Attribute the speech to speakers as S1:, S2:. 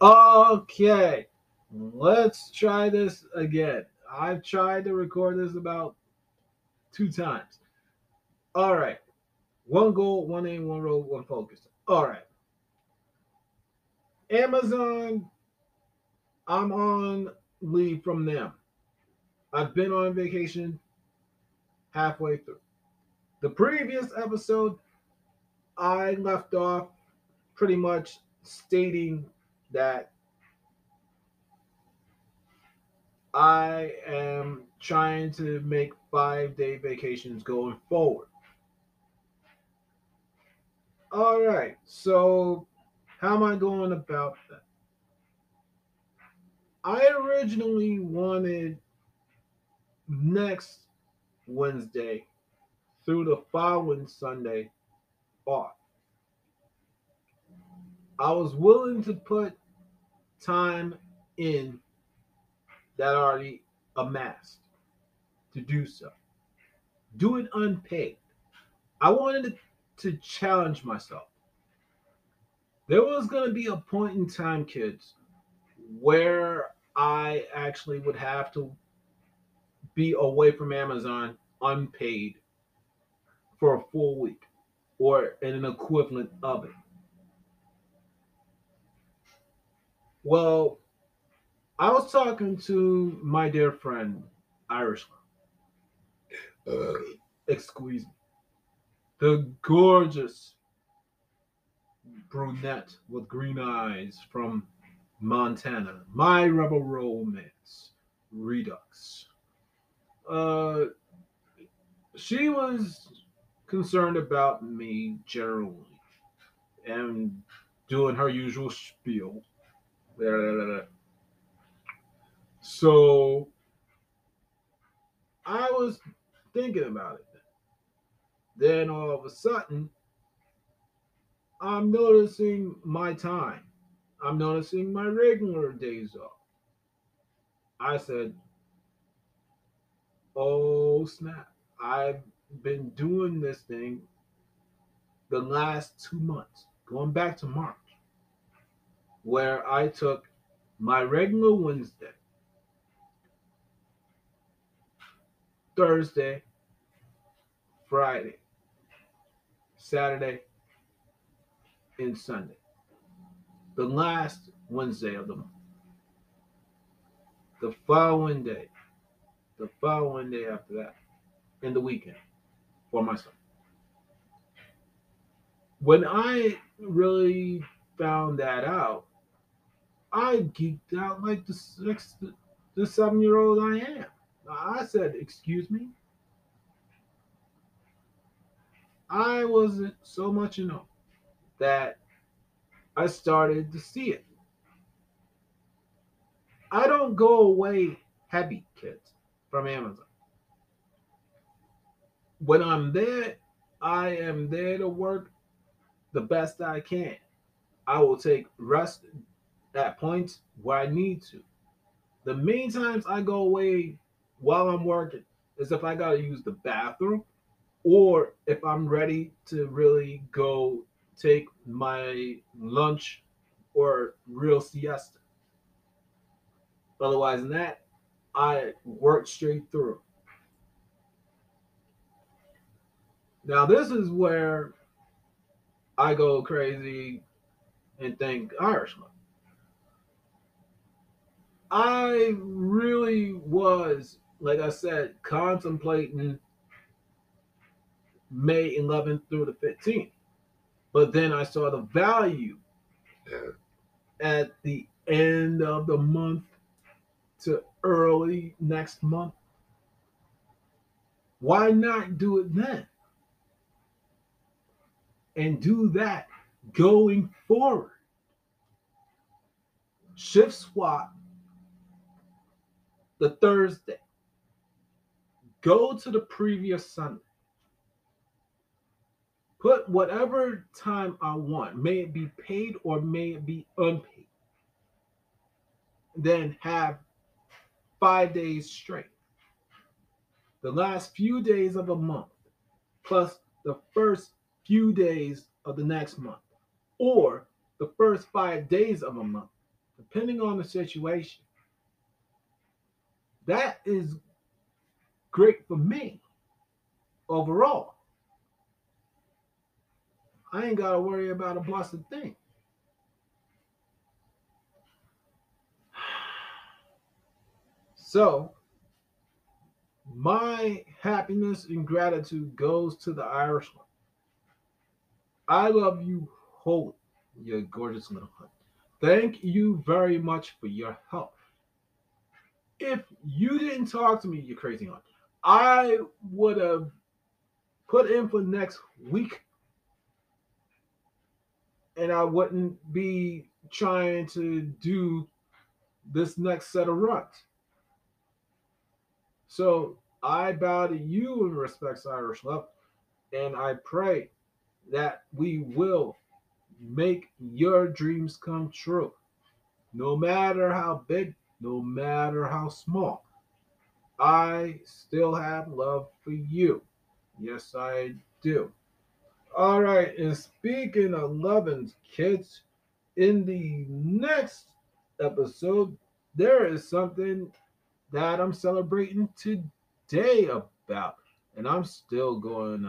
S1: Okay, let's try this again. I've tried to record this about two times. All right, one goal, one aim, one road, one focus. All right. Amazon, I'm on leave from them. I've been on vacation halfway through. The previous episode, I left off pretty much stating that I am trying to make five day vacations going forward. All right, so how am I going about that? I originally wanted next Wednesday through the following Sunday off. I was willing to put time in that already amassed to do so. Do it unpaid. I wanted to challenge myself. There was going to be a point in time, kids, where I actually would have to be away from Amazon unpaid for a full week or an equivalent of it. Well, I was talking to my dear friend, Irishman. Uh, excuse me. The gorgeous brunette with green eyes from Montana, My Rebel Romance, Redux. Uh, she was concerned about me generally and doing her usual spiel. So I was thinking about it. Then all of a sudden, I'm noticing my time. I'm noticing my regular days off. I said, Oh snap. I've been doing this thing the last two months, going back to March, where I took my regular Wednesday, Thursday, Friday, Saturday, and Sunday. The last Wednesday of the month. The following day, the following day after that, in the weekend for myself. When I really found that out, I geeked out like the six, the seven year old I am. I said, Excuse me? I wasn't so much you know that I started to see it. I don't go away heavy, kids, from Amazon. When I'm there, I am there to work the best I can. I will take rest at points where I need to. The main times I go away while I'm working is if I got to use the bathroom or if I'm ready to really go take my lunch or real siesta. Otherwise than that, I work straight through. Now this is where I go crazy and think Irishman. I really was, like I said, contemplating May 11th through the 15th. But then I saw the value yeah. at the end of the month to early next month. Why not do it then? And do that going forward. Shift swap the Thursday. Go to the previous Sunday put whatever time I want, may it be paid or may it be unpaid. Then have five days straight. The last few days of a month, plus the first few days of the next month, or the first five days of a month, depending on the situation. That is great for me overall. I ain't got to worry about a blessed thing. So, my happiness and gratitude goes to the Irish one. I love you wholly, you gorgeous little hunt. Thank you very much for your help. If you didn't talk to me, you're crazy hunt, I would have put in for next week and I wouldn't be trying to do this next set of runs. So I bow to you in respects Irish love, and I pray that we will make your dreams come true. No matter how big, no matter how small. I still have love for you. Yes, I do. All right, and speaking of loving kids, in the next episode, there is something that I'm celebrating today about, and I'm still going